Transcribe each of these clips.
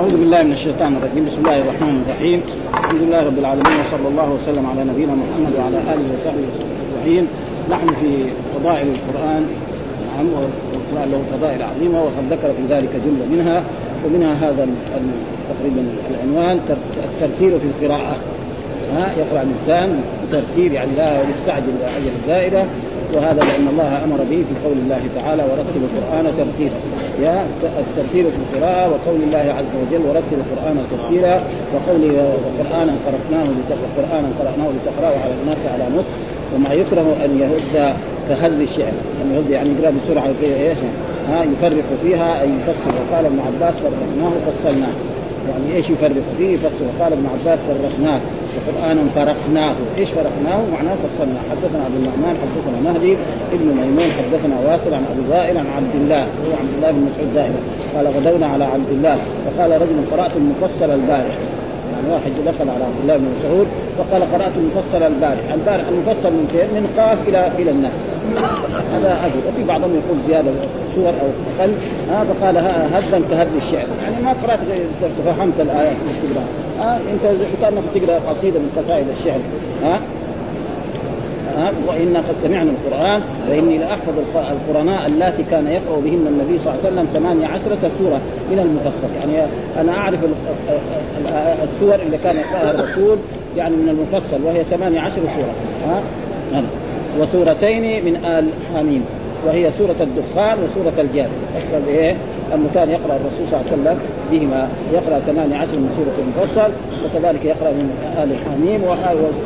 أعوذ بالله من الشيطان الرجيم. بسم الله الرحمن الرحيم. الحمد لله رب العالمين وصلى الله وسلم على نبينا محمد وعلى آله وصحبه أجمعين. نحن في فضائل القرآن نعم والقرآن له فضائل عظيمة وقد ذكر في ذلك جملة منها ومنها هذا تقريبا العنوان الترتيل في القراءة. ها يقرأ الإنسان بترتيب يعني لا يستعجل أجل زائدة وهذا لأن الله أمر به في قول الله تعالى ورتل القرآن ترتيلا. يا الترتيل في القراءة وقول الله عز وجل ورتل القرآن ترتيلا وقوله وقرانا قرأناه قرانا قرأناه لتقرأه على الناس على نطق وما يكره أن يهد كهد الشعر. أن يهد يعني يقرأ بسرعة إيش؟ ها يفرق فيها أي يفسر. وقال ابن عباس فرقناه فصلناه. يعني إيش يفرق فيه؟ يفسر. وقال ابن عباس فرقناه. وقرانا فرقناه إيش فرقناه؟ معناه فصلنا حدثنا ابو النعمان حدثنا مهدي ابن ميمون حدثنا واسل عن أبي وائل عن عبد الله هو عبد الله بن مسعود دائما. قال غدونا على عبد الله. فقال رجل قرأت المفصل البارح. يعني واحد دخل على عبد الله بن مسعود فقال قرأت المفصل البارح. البارح المفصل من فين؟ من قاف إلى إلى الناس. هذا أجل وفي بعضهم يقول زيادة سور أو أقل. ها فقال هدا كهد الشعر يعني ما قرأت فهمت الآيات ها؟ انت كأنك تقرأ قصيدة من قصائد الشعر. ها؟ ها؟ وإنا قد سمعنا القرآن فإني لأحفظ القرناء اللاتي كان يقرأ بهن النبي صلى الله عليه وسلم ثمانية عشرة سورة من المفصل. يعني أنا أعرف السور اللي كان يقرأها الرسول يعني من المفصل وهي ثمانية عشر سورة. ها؟ وسورتين من آل حميم وهي سورة الدخان وسورة الجاثية أصل إيه؟ أنه كان يقرأ الرسول صلى الله عليه وسلم بهما يقرأ 18 من سورة المفصل وكذلك يقرأ من آل حميم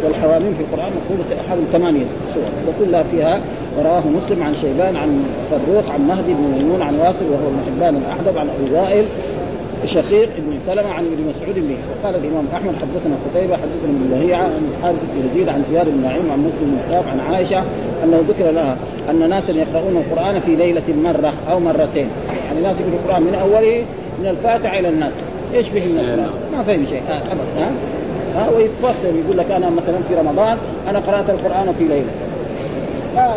والحواميم في القرآن مقولة حوالي ثمانية سور وكلها فيها ورواه مسلم عن شيبان عن فروق عن مهدي بن ميمون عن واصل وهو ابن حبان الأحدب عن أبي وائل شقيق بن سلمة عن ابن مسعود به وقال الإمام أحمد حدثنا قتيبة حدثنا ابن لهيعة عن حارث بن يزيد عن زياد بن نعيم عن مسلم بن عن عائشة أنه ذكر لها أن ناسا يقرؤون القرآن في ليلة مرة أو مرتين. يعني يقرأوا القران من أوله من الفاتحة إلى الناس إيش فهم من القرآن؟ ما فهم شيء. آه ابدا ها؟ ويتفخر يقول لك أنا مثلا في رمضان أنا قرأت القرآن في ليلة. آه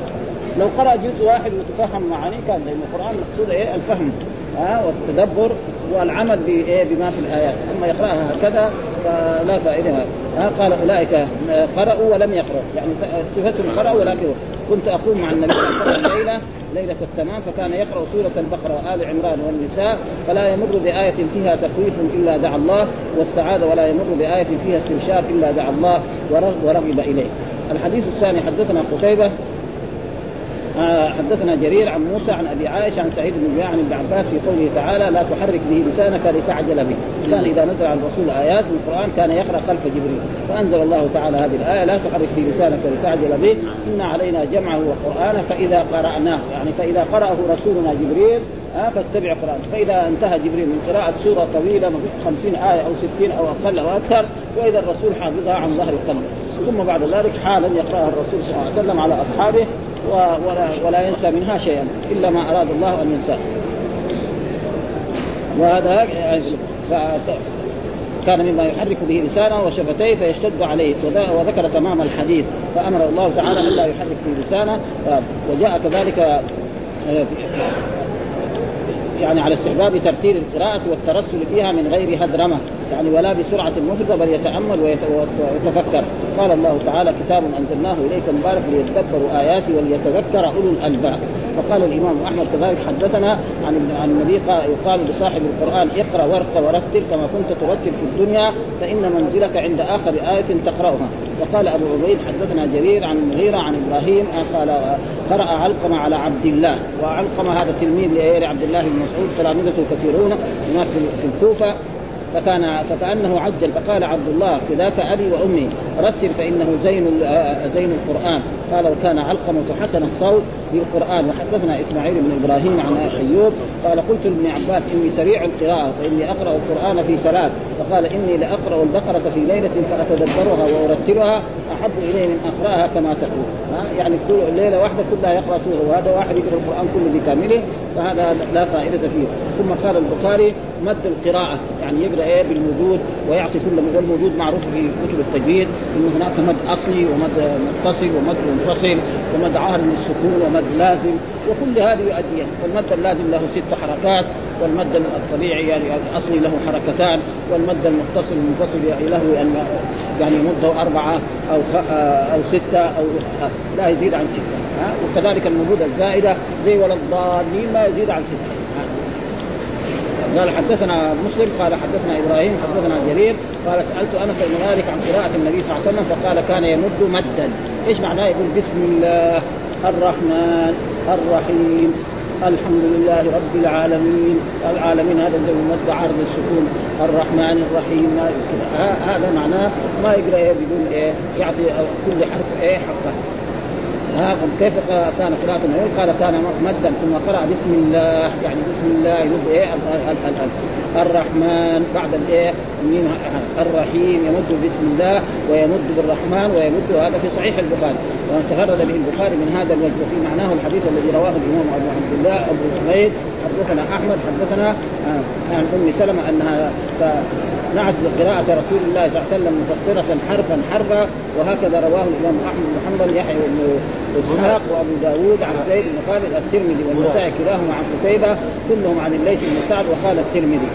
لو قرأ جزء واحد وتفهم معانيه كان لأن القرآن مقصود إيه؟ الفهم ها؟ والتدبر والعمل بايه بما في الآيات. أما يقرأها هكذا فلا فائدة. ها؟ قال أولئك قرأوا ولم يقرأوا. يعني صفتهم قرأوا ولكن كنت أقوم مع النبي صلى الله عليه وسلم ليله ليلة التمام فكان يقرأ سورة البقرة وال عمران والنساء فلا يمر بآية فيها تخويف إلا دعا الله واستعاذ ولا يمر بآية فيها استبشار إلا دعا الله ورغب إليه. الحديث الثاني حدثنا قتيبة آه، حدثنا جرير عن موسى عن أبي عائشة عن سعيد بن عن ابن عباس في قوله تعالى لا تحرك به لسانك لتعجل به. كان إذا نزل على الرسول آيات من القرآن كان يقرأ خلف جبريل. فأنزل الله تعالى هذه الآية لا تحرك به لسانك لتعجل به. إن علينا جمعه وقرآنه فإذا قرأناه. يعني فإذا قرأه رسولنا جبريل آه فاتبع قرآن فإذا انتهى جبريل من قراءة سورة طويلة خمسين آية أو ستين أو أقل أو أكثر وإذا الرسول حافظها عن ظهر القلب. ثم بعد ذلك حالا يقرأها الرسول صلى الله عليه وسلم على أصحابه. ولا, ولا ينسى منها شيئا إلا ما أراد الله أن ينساه. وهذا كان مما يحرك به لسانه وشفتيه فيشتد عليه وذكر تمام الحديث فأمر الله تعالى الا يحرك به لسانه وجاء كذلك يعني على استحباب ترتيل القراءة والترسل فيها من غير هدرمة يعني ولا بسرعة مفرطة بل يتأمل ويتفكر. قال الله تعالى كتاب أنزلناه إليك مبارك ليتدبروا آياته وليتذكر أولو الألباب. وقال الإمام أحمد كذلك حدثنا عن عن النبي يقال لصاحب القرآن اقرأ وارق ورتل كما كنت ترتل في الدنيا فإن منزلك عند آخر آية تقرأها. وقال أبو عبيد حدثنا جرير عن المغيره عن إبراهيم قال قرأ علقمه على عبد الله. وعلقمه هذا تلميذ لعبد الله بن مسعود تلامذته كثيرون هناك في الكوفة. فكان فكأنه عجل فقال عبد الله فداك أبي وأمي رتل فإنه زين زين القرآن. قال وكان علقمة حسن الصوت بالقران وحدثنا إسماعيل بن إبراهيم عن أيوب قال قلت لابن عباس إني سريع القراءة فإني أقرأ القرآن في ثلاث فقال إني لأقرأ البقرة في ليلة فأتدبرها وارتلها أحب الي من أقرأها كما تقول. يعني كل ليلة واحدة كلها يقرأ سورة وهذا واحد يقرأ القرآن كله بكامله فهذا لا فائدة فيه. ثم قال البخاري مد القراءة. يعني يقرأ إيه بالوجود ويعطي كل والوجود معروف في كتب التجويد إنه هناك مد أصلي ومد متصل ومد منفصل ومد عهد من السكون ومد لازم وكل هذه يؤدي فالمد اللازم له ست حركات والمد الطبيعي يعني الأصلي له حركتان والمد المتصل المنفصل يعني له أن يعني مدة أربعة أو أو ستة أو لا يزيد عن ستة. وكذلك المدود الزائدة زي ولا الضالين ما يزيد عن ستة. قال حدثنا مسلم قال حدثنا إبراهيم حدثنا جرير قال سألت أنس بن مالك عن قراءة النبي صلى الله عليه وسلم فقال كان يمد مدا. إيش معناه؟ يقول بسم الله الرحمن الرحيم. الحمد لله رب العالمين. العالمين هذا زي مد عارض السكون. الرحمن الرحيم. هذا معناه ما يقرا يقول إيه؟ يعطي كل حرف إيه؟ حقه. ها كيف كان قراءة النبي قال كان مدا ثم قرأ بسم الله يعني بسم الله يمد إيه؟ الرحمن بعد الايه الرحيم يمد بسم الله ويمد بالرحمن ويمد هذا في صحيح البخاري. وتفرد به البخاري من هذا الوجه وفي معناه الحديث الذي رواه الإمام أبو عبد الله أبو حميد حدثنا أحمد حدثنا آه، عن أم سلمة أنها نعت بقراءة رسول الله صلى الله عليه وسلم مفسرة حرفا حرفا وهكذا رواه الإمام أحمد بن حنبل يحيى بن إسحاق وأبو داود عن زيد بن خالد الترمذي والنسائي كلاهما عن قتيبة كلهم عن الليث بن سعد وقال الترمذي.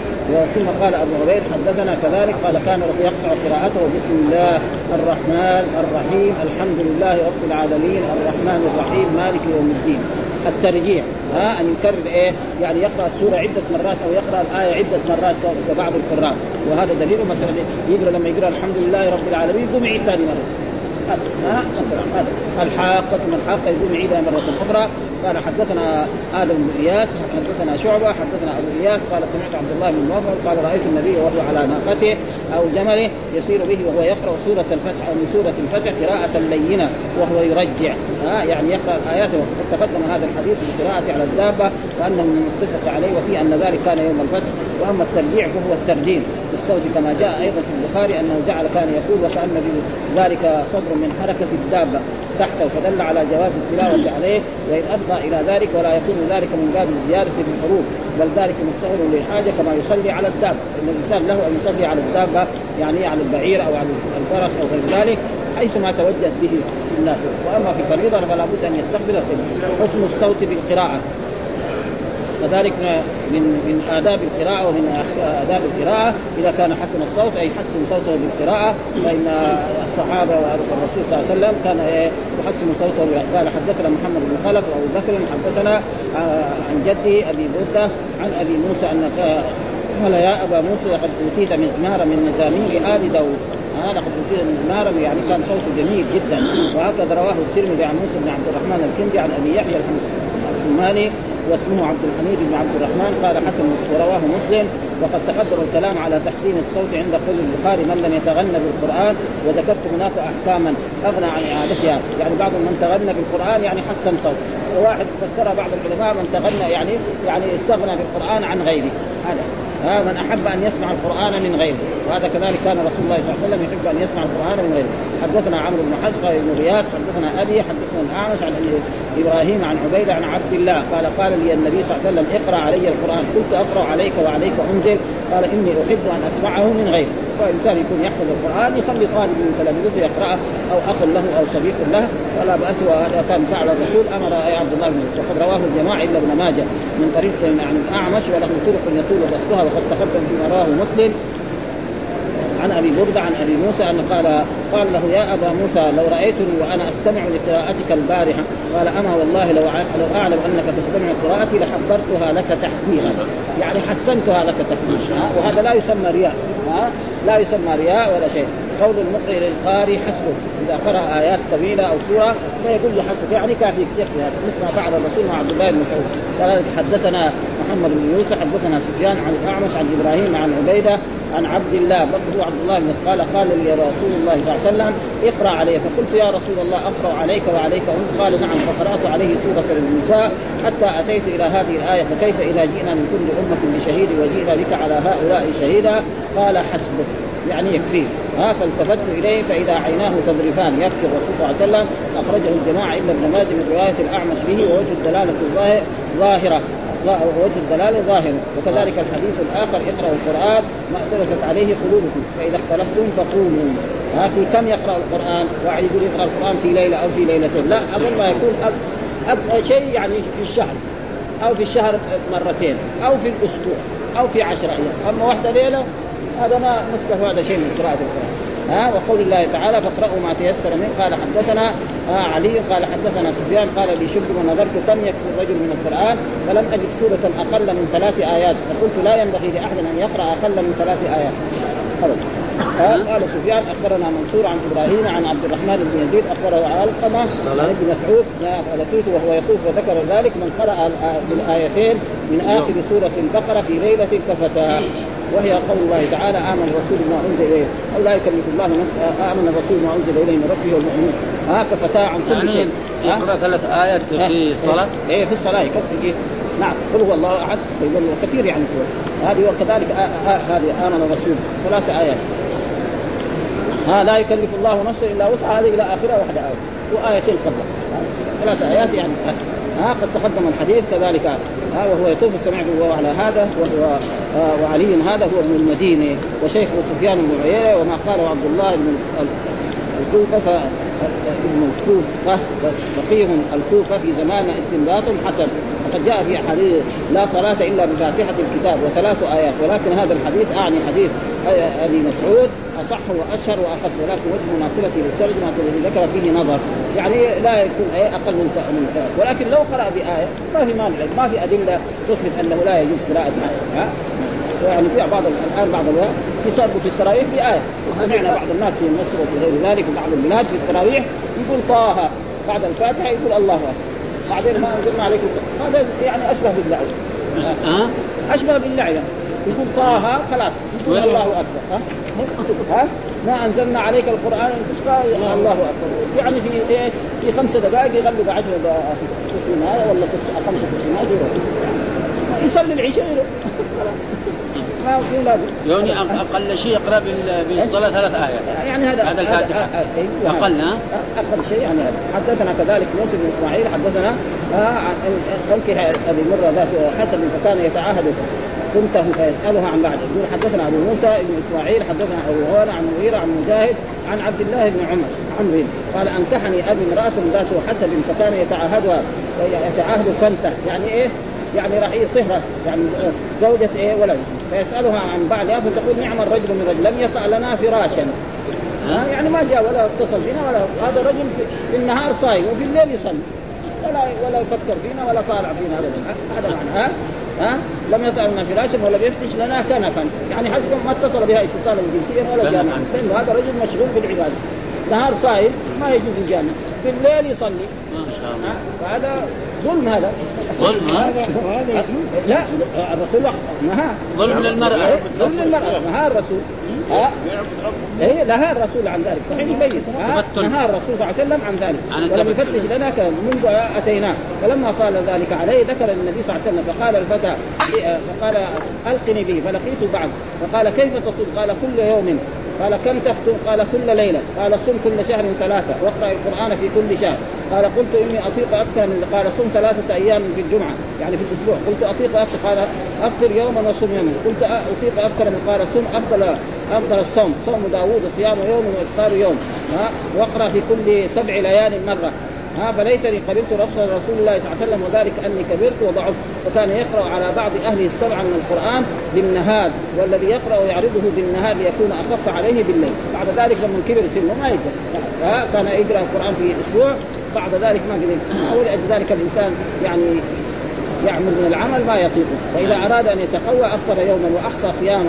ثم قال أبو عبيد حدثنا كذلك قال كان يقطع قراءته بسم الله الرحمن الرحيم الحمد لله رب العالمين الرحمن الرحيم مالك يوم الدين. الترجيع. ها أن يكرر إيه؟ يعني يقرأ السورة عدة مرات أو يقرأ الآية عدة مرات كبعض القراء وهذا دليل مثلا يقرأ لما يقرأ الحمد لله رب العالمين يقوم يعيد ثاني مرة. ها الحاقة من الحاقة يقوم يعيدها مرة أخرى. قال حدثنا آدم بن إياس حدثنا شعبة حدثنا أبو إياس قال سمعت عبد الله بن مغفر قال رأيت النبي وهو على ناقته أو جمله يسير به وهو يقرأ سورة الفتح أو من سورة الفتح قراءة لينة وهو يرجع. ها يعني يقرأ الآيات وقد تقدم هذا الحديث بالقراءة على الدابة وأنه من المتفق عليه وفي أن ذلك كان يوم الفتح. وأما الترجيع فهو الترديد بالصوت كما جاء أيضا في البخاري أنه جعل كان يقول وكأن ذلك صدر من حركة الدابة تحته فدل على جواز التلاوة عليه وإن أفضى إلى ذلك ولا يكون ذلك من باب الزيادة في الحروف بل ذلك مفتقر للحاجة كما يصلي على الدابة. إن الإنسان له أن يصلي على الدابة يعني على البعير أو على الفرس أو غير ذلك حيثما توجهت به الناس. وأما في فريضة فلا بد أن يستقبل حسن الصوت بالقراءه وذلك من من آداب القراءة ومن آداب القراءة إذا كان حسن الصوت أي حسن صوته بالقراءة فإن الصحابة والرسول صلى الله عليه وسلم كان يحسن صوته قال حدثنا محمد بن خلف وأبو بكر حدثنا عن جده أبي بردة عن أبي موسى أن قال يا أبا موسى لقد أوتيت مزمارا من مزامير آل داود. هذا قد أوتيت مزمارا يعني كان صوته جميل جدا. وهكذا رواه الترمذي عن موسى بن عبد الرحمن الكندي عن أبي يحيى الحماني واسمه عبد الحميد بن عبد الرحمن قال حسن ورواه مسلم وقد تقدم الكلام على تحسين الصوت عند قول البخاري من لم يتغنى بالقرآن وذكرت هناك أحكاما أغنى عن إعادتها. يعني بعض من تغنى بالقرآن يعني حسن صوت. وواحد فسرها بعض العلماء من تغنى يعني يعني استغنى بالقرآن عن غيره. هذا. ها من أحب أن يسمع القرآن من غيره. وهذا كذلك كان رسول الله صلى الله عليه وسلم يحب أن يسمع القرآن من غيره. حدثنا عمرو بن حفص قال ابن غياث حدثنا أبي حدثنا الأعمش عن إبراهيم عن عبيده عن عبد الله. قال قال لي النبي صلى الله عليه وسلم اقرأ علي القرآن. قلت أقرأ عليك وعليك انزل قال إني أحب أن أسمعه من غيره. فالإنسان يكون يحفظ القرآن يخلي طالب من تلاميذه يقرأه أو أخ له أو صديق له. ولا بأس وهذا كان فعل الرسول أمر يا عبد الله بن وقد رواه الجماعة إلا ابن ماجه من طريق عن الاعمش وله طرق يطول بسطها وقد تقدم فيما رواه مسلم. عن أبي بردة عن أبي موسى أن قال قال له يا أبا موسى لو رأيتني وأنا أستمع لقراءتك البارحه قال أما والله لو لو أعلم أنك تستمع قراءتي لحبرتها لك تحبيرا يعني حسنتها لك تحسينا وهذا لا يسمى رياء لا يسمى رياء ولا شيء. قول المقرئ للقارئ حسبه. إذا قرأ آيات طويلة أو سورة فيقول له يعني كافي يكفي هذا. مثل ما فعل الرسول مع عبد الله بن مسعود. قال حدثنا محمد بن يوسف حدثنا سفيان عن الأعمش عن إبراهيم عن عبيدة عن عبد الله. برضه عبد الله بن قال قال لي رسول الله صلى الله عليه وسلم اقرأ علي. فقلت يا رسول الله أقرأ عليك وعليك. انت قال نعم. فقرأت عليه سورة النساء حتى أتيت إلى هذه الآية. فكيف إذا جئنا من كل أمة بشهيد وجئنا بك على هؤلاء شهيدا؟ قال حسبك. يعني يكفيه. ها فالتفت إليه فإذا عيناه تذرفان يكفي الرسول صلى الله عليه وسلم أخرجه الجماعة إلا ابن ماجه من رواية الأعمش به ووجه الدلالة ظاهرة. وجه الدلالة ظاهر وكذلك الحديث الآخر اقرأوا القرآن ما اعترفت عليه قلوبكم. فإذا اختلفتم فقوموا ها في كم يقرأ القرآن؟ واحد يقول يقرأ القرآن في ليلة أو في ليلتين، لا أظن ما يكون أب, أب شيء يعني في الشهر أو في الشهر مرتين أو في الأسبوع أو في عشر أيام. أما واحدة ليلة هذا ما مستفاد شيء من قراءة القرآن. ها وقول الله تعالى فاقرأوا ما تيسر منه قال حدثنا آه علي قال حدثنا سفيان قال لي شبت ونظرت كم يكفي الرجل من القرآن فلم أجد سورة أقل من ثلاث آيات فقلت لا ينبغي لأحد أن يقرأ أقل من ثلاث آيات. قال سفيان أخبرنا منصور عن إبراهيم عن عبد الرحمن بن يزيد أخبره علقمه عن ابن مسعود لقيت وهو يطوف وذكر ذلك من قرأ بالايتين من آخر سورة البقرة في ليلة كفتاه وهي قول الله تعالى آمن الرسول ما أنزل إليه. أو لا يكلف الله نفسا آمن الرسول ما أنزل إليه من ربه والمؤمنون. ها كفتاه عن كل يعني شيء. يقرأ ثلاث آيات في الصلاة؟ إيه في الصلاة يكفي نعم. قل هو الله أحد يقول كثير يعني سورة. هذه وكذلك هذه آمن الرسول. ثلاث آيات. ها لا يكلف الله نفسا إلا وسعها هذه إلى اخرها واحدة إيه وايتين قبلها. ثلاث آيات يعني. ها قد تقدم الحديث كذلك. ها وهو يطوف سمعت وهو على هذا وهو آه وعلي هذا هو ابن المدينة وشيخ سفيان بن عيينة وما قاله عبد الله بن الكوفة. ابن الكوفه فقيه الكوفة في زمان استنباط حسن. وقد جاء في حديث لا صلاة إلا بفاتحة الكتاب وثلاث آيات ولكن هذا الحديث أعني حديث أبي مسعود أصح وأشهر وأخص ولكن وجه مناسبته للترجمة الذي ذكر فيه نظر. يعني لا يكون أقل من ثلاث. ولكن لو قرأ بآية ما في مانع ما في أدلة تثبت أنه لا يجوز قراءة آية. ها؟ يعني في بعض الآن بعض الوقت يصلوا في التراويح بآية وسمعنا بعض الناس في مصر وفي غير ذلك وبعض البلاد في التراويح يقول طه بعد الفاتحة يقول الله أكبر. بعدين ما أنزلنا عليكم هذا يعني أشبه باللعب. ها؟ أشبه باللعب. يقول طه خلاص يقول الله أكبر. ها؟ ها؟ ما أنزلنا عليك القرآن لتشقى الله أكبر. يعني في إيه؟ في خمس دقائق يغلق عشر تسليمات ولا خمس تسليمات يصلي العشاء. ما لازم يعني أقل شيء يقرأ بالصلاة ثلاث آيات. يعني هذا بعد الفاتحة. أيوة. أقل ها؟ أقل شيء يعني حدثنا كذلك موسى بن إسماعيل حدثنا عن أبي مرة ذات حسن فكان يتعاهد كنته فيسألها عن بعد يقول حدثنا أبو موسى بن إسماعيل حدثنا أبو هريرة عن مغيرة عن مجاهد عن عبد الله بن عمر عمرو. قال أنكحني أبي امرأة ذات حسب فكان يتعاهدها يتعاهد كنته يعني إيه؟ يعني راح يصهر يعني زوجة إيه ولد. فيسألها عن بعدها فتقول نعم الرجل من رجل. لم يطأ لنا فراشا. ها؟ يعني ما جاء ولا اتصل بنا ولا هذا رجل في النهار صايم وفي الليل يصلي. ولا ولا يفكر فينا ولا طالع فينا ابدا. هذا معنى. ها؟ ها؟ لم يطأ لنا فراشا ولا يفتش لنا كنفا. يعني حتى ما اتصل بها اتصالا جنسيا ولا جامعا لأنه هذا رجل مشغول بالعبادة. نهار صايم ما يجوز الجامع. في الليل يصلي. ما شاء الله. فهذا ظلم هذا. ظلم؟ هذا لا الرسول نهى. ظلم للمرأة. ظلم للمرأة. نهى الرسول. ها؟ اي نهى الرسول عن ذلك. صحيح يبين نهى الرسول صلى الله عليه وسلم عن ذلك. ولم يفتش لنا منذ اتيناه فلما قال ذلك عليه ذكر النبي صلى الله عليه وسلم فقال الفتى فقال ألقني به فلقيته بعد فقال كيف تصوم؟ قال كل يوم. قال كم تختم؟ قال كل ليلة، قال صم كل شهر ثلاثة، واقرأ القرآن في كل شهر، قال قلت إني أطيق أكثر من قال صم ثلاثة أيام في الجمعة، يعني في الأسبوع، قلت أطيق أكثر. قال أفطر يوما وصم يوما، قلت أطيق أكثر من قال صم افضل أفضل الصوم، صوم داوود صيام يوم وإفطار يوم، ها؟ واقرأ في كل سبع ليال مرة، ها فليتني قبلت رخصة رسول الله صلى الله عليه وسلم وذلك أني كبرت وضعفت. وكان يقرأ على بعض اهله السبعه من القرآن بالنهار والذي يقرأ يعرضه بالنهار ليكون أخف عليه بالليل. بعد ذلك لما كبر سنه ما يقدر ها كان يقرأ القرآن في أسبوع بعد ذلك ما قدر. ولأجل ذلك الإنسان يعني يعمل من العمل ما يطيقه. وإذا أراد أن يتقوى أفطر يوما وأحصى صيام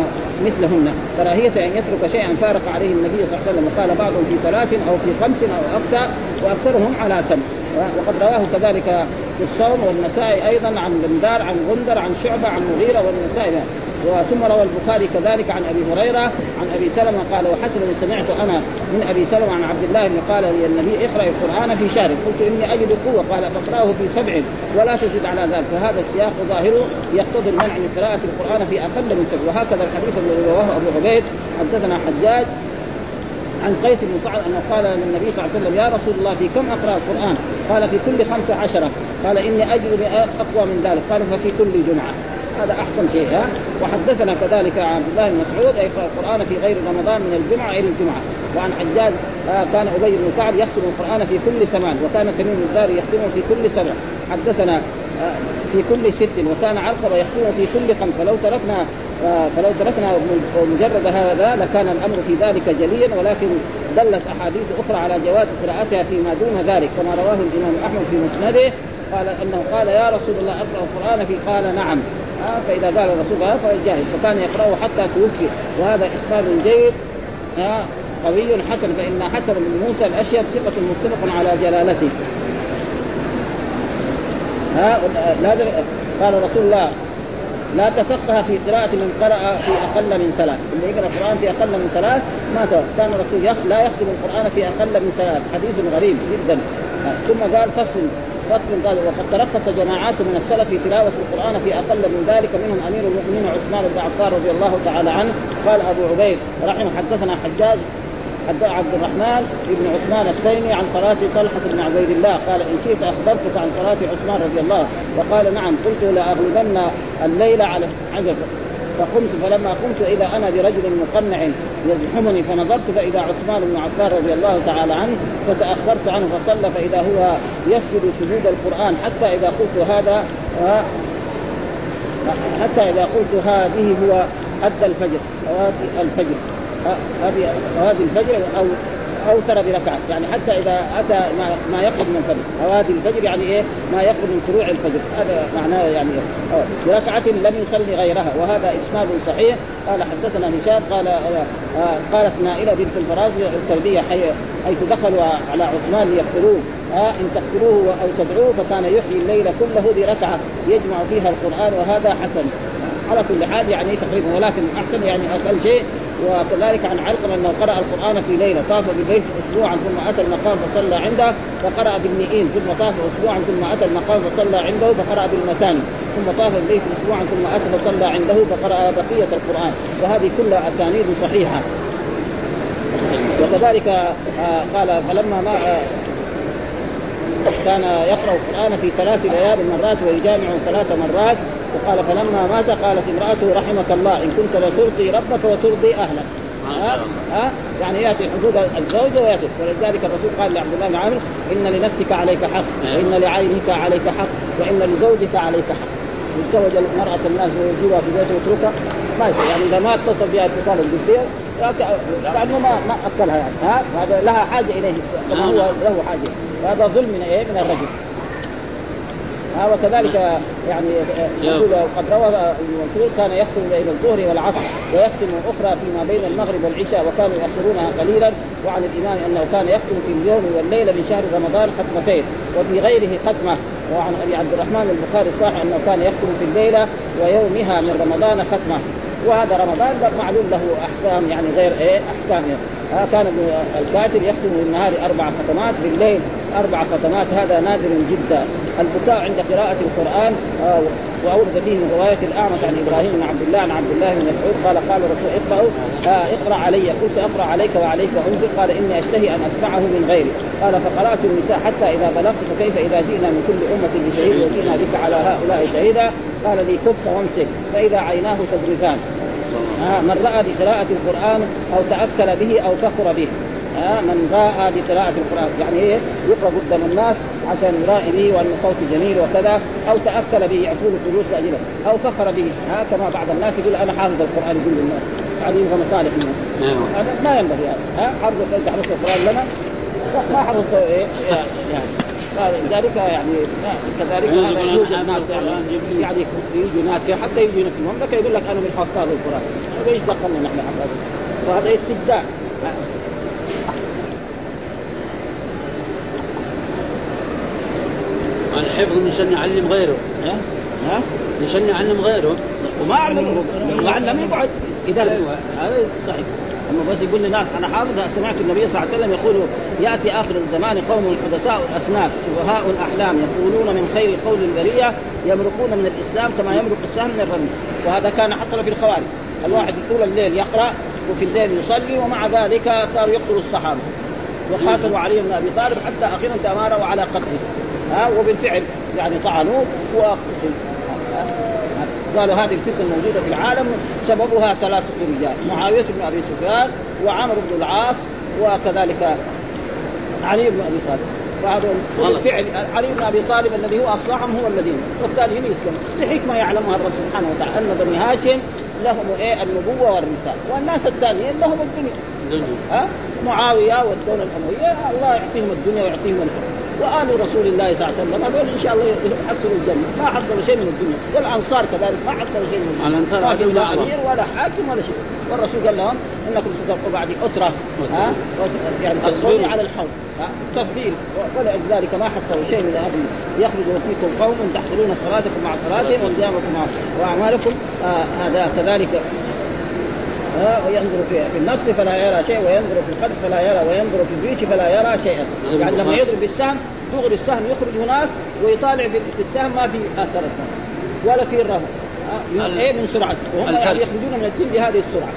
مثلهن. كراهيه أن يترك شيئا فارق عليه النبي صلى الله عليه وسلم. وقال بعضهم في ثلاث أو في خمس أو أكثر وأكثرهم على سبع وقد رواه كذلك في الصوم والنسائي أيضا عن بندار عن غندر عن شعبة عن مغيرة والنسائي ثم روى البخاري كذلك عن أبي هريرة عن أبي سلمة قال وحسنا سمعت أنا من أبي سلمة عن عبد الله بن قال لي النبي اقرأ القرآن في شهر قلت إني أجد قوة. قال فاقرأه في سبع ولا تزد على ذلك. فهذا السياق ظاهره يقتضي المنع من قراءة القرآن في أقل من سبع. وهكذا الحديث الذي رواه أبو عبيد حدثنا حجاج عن قيس بن سعد أنه قال للنبي صلى الله عليه وسلم يا رسول الله في كم أقرأ القرآن؟ قال في كل خمسة عشرة. قال إني أجد أقوى من ذلك. قال ففي كل جمعة. هذا أحسن شيء ها؟ وحدثنا كذلك عن عبد الله بن مسعود يقرا القرآن في غير رمضان من الجمعة إلى الجمعة. وعن حجاج آه كان أبي بن كعب يختم القرآن في كل ثمان وكان تميم الدار يختمه في كل سبع حدثنا في كل ست وكان علقمه يختم في كل خمس. فلو تركنا فلو تركنا مجرد هذا لكان الأمر في ذلك جليا ولكن دلت أحاديث أخرى على جواز قراءتها فيما دون ذلك كما رواه الإمام أحمد في مسنده قال إنه قال يا رسول الله اقرأ القرآن في قال نعم. فإذا قال الرسول هذا فجاهز فكان يقرأه حتى توفي. وهذا إسناد جيد قوي حسن فإن حسن بن موسى الأشيب ثقة متفق على جلالته. ها لا قال رسول الله لا تفقه في قراءة من قرأ في أقل من ثلاث، اللي يقرأ القرآن في أقل من ثلاث ما كان الرسول لا يختم القرآن في أقل من ثلاث، حديث غريب جدا، ثم قال فصل. فصل قال وقد ترخص جماعات من السلف في تلاوة القرآن في أقل من ذلك منهم أمير المؤمنين عثمان بن عفان رضي الله تعالى عنه. قال أبو عبيد رحمه حدثنا حجاج عبد الرحمن بن عثمان التيمي عن صلاة طلحة بن عبيد الله قال إن شئت أخبرتك عن صلاة عثمان رضي الله وقال نعم قلت لأغلبن الليل على عجب فقمت فلما قمت إذا أنا برجل مقنع يزحمني فنظرت فإذا عثمان بن عفان رضي الله تعالى عنه فتأخرت عنه فصلى فإذا هو يسجد سجود القرآن حتى إذا قلت هذا حتى إذا قلت هذه هو أدى الفجر الفجر هذه هذه الفجر أو اوتر بركعة. يعني حتى إذا أتى ما, يخرج من الفجر. أو هذه الفجر يعني إيه؟ ما يخرج من طلوع الفجر. هذا معناه يعني إيه؟ بركعة لم يصلي غيرها. وهذا إسناد صحيح. قال حدثنا هشام قال آه قالت نائله بنت الفراز الكرديه حيث دخلوا على عثمان ليقتلوه. آه إن تقتلوه أو تدعوه فكان يحيي الليل كله بركعة. يجمع فيها القرآن وهذا حسن. على كل حال يعني تقريبا ولكن أحسن يعني أقل شيء وكذلك عن علقم انه قرأ القرآن في ليلة طاف بالبيت اسبوعا ثم أتى المقام فصلى عنده فقرأ بالنئين ثم طاف اسبوعا ثم أتى المقام فصلى عنده فقرأ بالمثاني ثم طاف بالبيت اسبوعا ثم أتى فصلى عنده فقرأ بقية القرآن. وهذه كلها أسانيد صحيحة. وكذلك آه قال فلما ما آه كان يقرأ القرآن في ثلاث ليال مرات ويجامع ثلاث مرات وقال فلما مات قالت امرأته رحمك الله إن كنت لترضي ربك وترضي أهلك. ها؟ ها؟ يعني يأتي حدود الزوجة ويأتي. ولذلك الرسول قال لعبد الله بن عامر إن لنفسك عليك حق وإن لعينك عليك حق وإن لزوجك عليك حق. يتزوج المرأة الناس ويجيبها في بيته ويتركها ما يصير. يعني إذا ما اتصل بها اتصالا جنسيا كانه ما ما أكلها يعني. ها؟ هذا لها حاجة إليه. كما هو له حاجة. هذا ظلم من إيه؟ من الرجل. ها وكذلك يعني يقول قد روى المنصور كان يختم بين الظهر والعصر ويختم أخرى فيما بين المغرب والعشاء وكانوا يؤخرونها قليلا وعن الإمام أنه كان يختم في اليوم والليله من شهر رمضان ختمتين وفي غيره ختمة. وعن أبي عبد الرحمن البخاري الصحيح أنه كان يختم في الليلة ويومها من رمضان ختمة. وهذا رمضان معلوم له أحكام يعني غير إيه أحكام. يعني. كان الكاتب يختم بالنهار أربع ختمات بالليل. أربع ختمات هذا نادر جدا. البكاء عند قراءة القرآن آه وأورد فيه من رواية الأعمش عن إبراهيم بن عبد الله عن عبد الله بن مسعود قال قال الرسول اقرأوا آه اقرأ علي قلت أقرأ عليك وعليك أنزل قال إني أشتهي أن أسمعه من غيري. قال فقرأت النساء حتى إذا بلغت فكيف إذا جئنا من كل أمة بشهيد وجئنا بك على هؤلاء شهيدا؟ قال لي كف وامسك فإذا عيناه تذرفان. آه من رأى بقراءة القرآن أو تأكل به أو فخر به. آه من راى بقراءة القرآن. يعني إيه؟ يقرأ قدام الناس عشان يرائي به وأن صوته جميل وكذا أو تأكل به يعطوه فلوس لأجله أو فخر به. ها آه كما بعض الناس يقول أنا حافظ القرآن يقول للناس. يعني يبغى مصالح منه هذا ما ينبغي هذا. ها حافظ أنت حفظت القرآن لنا. ما حفظته إيه يعني لذلك يعني كذلك هذا يوجد ناس يعني, يعني يجوا ناس حتى يجوا في المملكة يقول لك أنا من حفاظ القرآن. إيش دخلنا نحن حفاظ فهذا استبداع. الحفظ من شان يعلم غيره. ها؟ ها؟ من شان يعلم غيره. وما علمه لو علم يقعد يدرس أيوة. هذا صحيح. أما بس يقول للناس أنا حافظ سمعت النبي صلى الله عليه وسلم يقول يأتي آخر الزمان قوم حدثاء الاسناد شبهاء الأحلام يقولون من خير قول البرية يمرقون من الإسلام كما يمرق السهم من الرمي وهذا كان حصل في الخوارج. الواحد طول الليل يقرأ وفي الليل يصلي ومع ذلك صاروا يقتلوا الصحابة. وقاتلوا علي بن أبي طالب حتى أخيرا تماروا على قتله. ها وبالفعل يعني طعنوه وقتل. قالوا هذه الفتنة الموجودة في العالم سببها ثلاثة رجال معاوية بن أبي سفيان وعمرو بن العاص وكذلك علي بن أبي طالب. فهذا بالفعل علي بن أبي طالب الذي هو اصلحهم هو الذين والثانيين يسلموا لحكمه يعلمها الرب سبحانه وتعالى أن بني هاشم لهم إيه؟ النبوة والرسالة. والناس الثانيين لهم الدنيا. ها؟ معاوية والدولة الأموية الله يعطيهم الدنيا ويعطيهم الحكم وآل رسول الله صلى الله عليه وسلم. هذول إن شاء الله يحصلوا الجنة. ما حصلوا شيء من الدنيا. والأنصار كذلك ما حصلوا شيء من الدنيا. الأنصار لا أمير ولا حاكم ولا شيء. والرسول قال لهم إنكم ستلقوا بعد أسرة. ها؟ يعني تصبروا على الحوض. تفضيل. ولذلك ما حصلوا شيء من هذه. يخرج فيكم قوم تحصلون صلاتكم مع صلاتهم. وصيامكم مع وأعمالكم. آه هذا كذلك وينظر في في النفس فلا يرى شيء وينظر في القدر فلا يرى وينظر في الريش فلا يرى شيئا. يعني لما يضرب بالسهم دغري السهم يخرج هناك ويطالع في السهم ما في اثر السهم ولا في الرهب إيه؟ من سرعته وهم يعني يخرجون من الدين بهذه السرعة.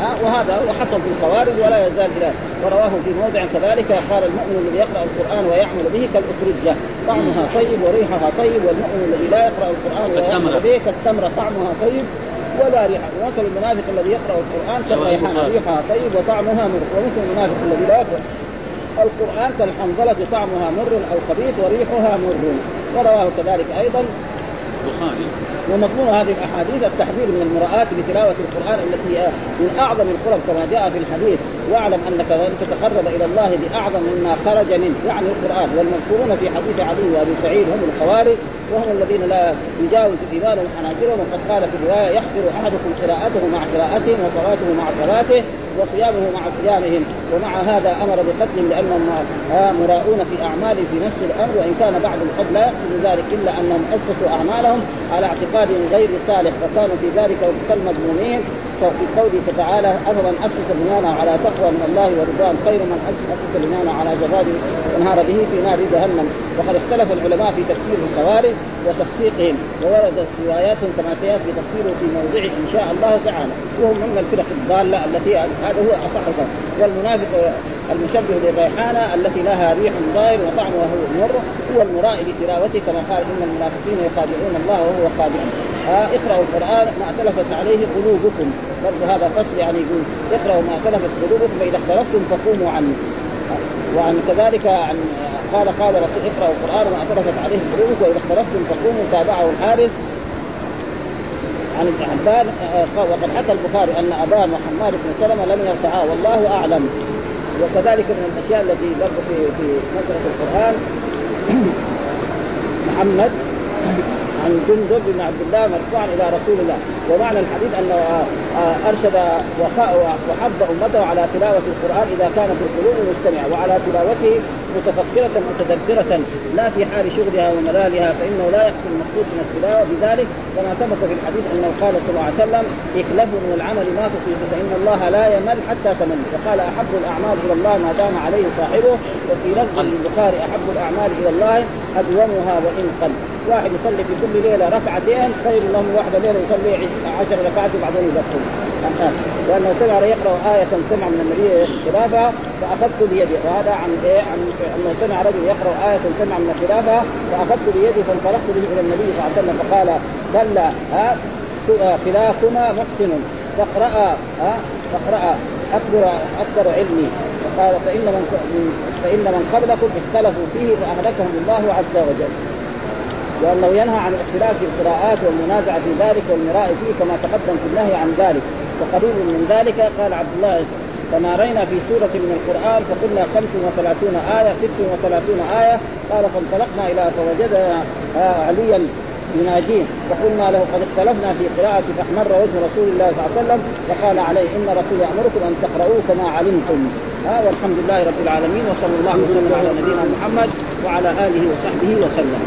ها وهذا وحصل في الخوارج ولا يزال إلى ورواه في موضع كذلك قال المؤمن الذي يقرأ القرآن ويعمل به كالأفرجة. طعمها طيب وريحها طيب والمؤمن الذي لا يقرأ القرآن ويعمل به كالتمرة. طعمها طيب ولا ريحة. ومثل المنافق الذي يقرأ القرآن كالريحان ريحها طيب وطعمها مر. ومثل المنافق الذي لا يقرا القرآن كالحنظلة طعمها مر أو خبيث وريحها مر. ورواه كذلك أيضا البخاري ومضمون هذه الأحاديث التحذير من المراءة بتلاوة القرآن التي هي من أعظم القرب كما جاء في الحديث واعلم أنك لن تتقرب إلى الله بأعظم مما خرج منه يعني القرآن والمذكورون في حديث علي وأبي سعيد هم الخوارج وهم الذين لا يجاوز إيمانهم حناجرهم وقد قال في الرواية يحضر أحدكم قراءته مع قراءتهم وصلاته مع صلاته وصيامه مع صيامهم ومع هذا أمر بقتلهم لانهم مراؤون في أعمال في نفس الامر وإن كان بعضهم قد لا يقصد ذلك إلا أنهم أسسوا أعمالهم على اعتقاد غير صالح وكانوا في ذلك كالمذمومين في قوله تعالى أفمن أسس بنيانه على تقوى من الله ورضوان خير من أسس بنيانه على جبال أنهار به في نار جهنم. وقد اختلف العلماء في تفسير الخوارج وتفسيقهم ووردت رواياتهم كما سيأتي تفسيره في موضعه إن شاء الله تعالى. وهم من الفرق الضالة التي هذا هو أصح والمنافق المشبه للريحانة التي لها ريح ضائر وطعمها مر هو المرائي لتلاوته كما قال إن المنافقين يخادعون الله وهو خادع آه اقرأوا القرآن ما اختلفت عليه قلوبكم. برضه هذا فصل يعني يقول اقرأوا ما اختلفت قلوبكم فإذا اختلفتم فقوموا عنه. وعن كذلك عن قال قال رسول اقرأوا القرآن ما اختلفت عليه قلوبكم وإذا اختلفتم فقوموا تابعه الحارث عن ابن عبان وقد حكى البخاري أن ابان وحماد بن سلمة لم يرفعا والله أعلم. وكذلك من الأشياء التي برضه في في مسألة القرآن محمد عن جندب بن عبد الله مرفوعا إلى رسول الله. ومعنى الحديث أنه آه، آه، أرشد وحض امته على تلاوة القرآن إذا كانت القلوب مجتمعه وعلى تلاوته متفكرة متدبرة لا في حال شغلها وملالها فإنه لا يحصل المقصود من التلاوة بذلك. كما ثبت في الحديث أنه قال صلى الله عليه وسلم اكلفوا من العمل ما تطيق فإن الله لا يمل حتى تمل وقال أحب الأعمال إلى الله ما دام عليه صاحبه وفي لفظ للبخاري أحب الأعمال إلى الله أدومها وإن قل. واحد يصلي في كل ليلة ركعتين خير له من واحدة ليلة يصلي عشر ركعات وبعدين يبطل. لأنه سمع يقرأ آية سمع من النبي خلافها فأخذت بيدي. وهذا عن إيه؟ عن أنه سمع رجل يقرأ آية سمع من خلافها فأخذت بيدي فانطلقت به إلى النبي صلى الله عليه وسلم فقال بل ها خلافكما محسن فاقرأ ها فاقرأ أكبر أكبر علمي. فقال فإن من فإن من قبلكم اختلفوا فيه فأهلكهم الله عز وجل. وانه ينهى عن الاختلاف في القراءات والمنازعة في ذلك والمراء فيه كما تقدم في النهي عن ذلك وقريب من ذلك قال عبد الله فما رأينا في سورة من القرآن فقلنا خمس وثلاثون آية ست وثلاثون آية. قال فانطلقنا إلى فوجدنا عليا يناجيه فقلنا له قد اختلفنا في قراءة فاحمر وجه رسول الله صلى الله عليه وسلم فقال عليه إن رسول يأمركم أن تقرؤوه كما علمتم. ها والحمد لله رب العالمين وصلى الله وسلم على نبينا محمد وعلى آله وصحبه وسلم.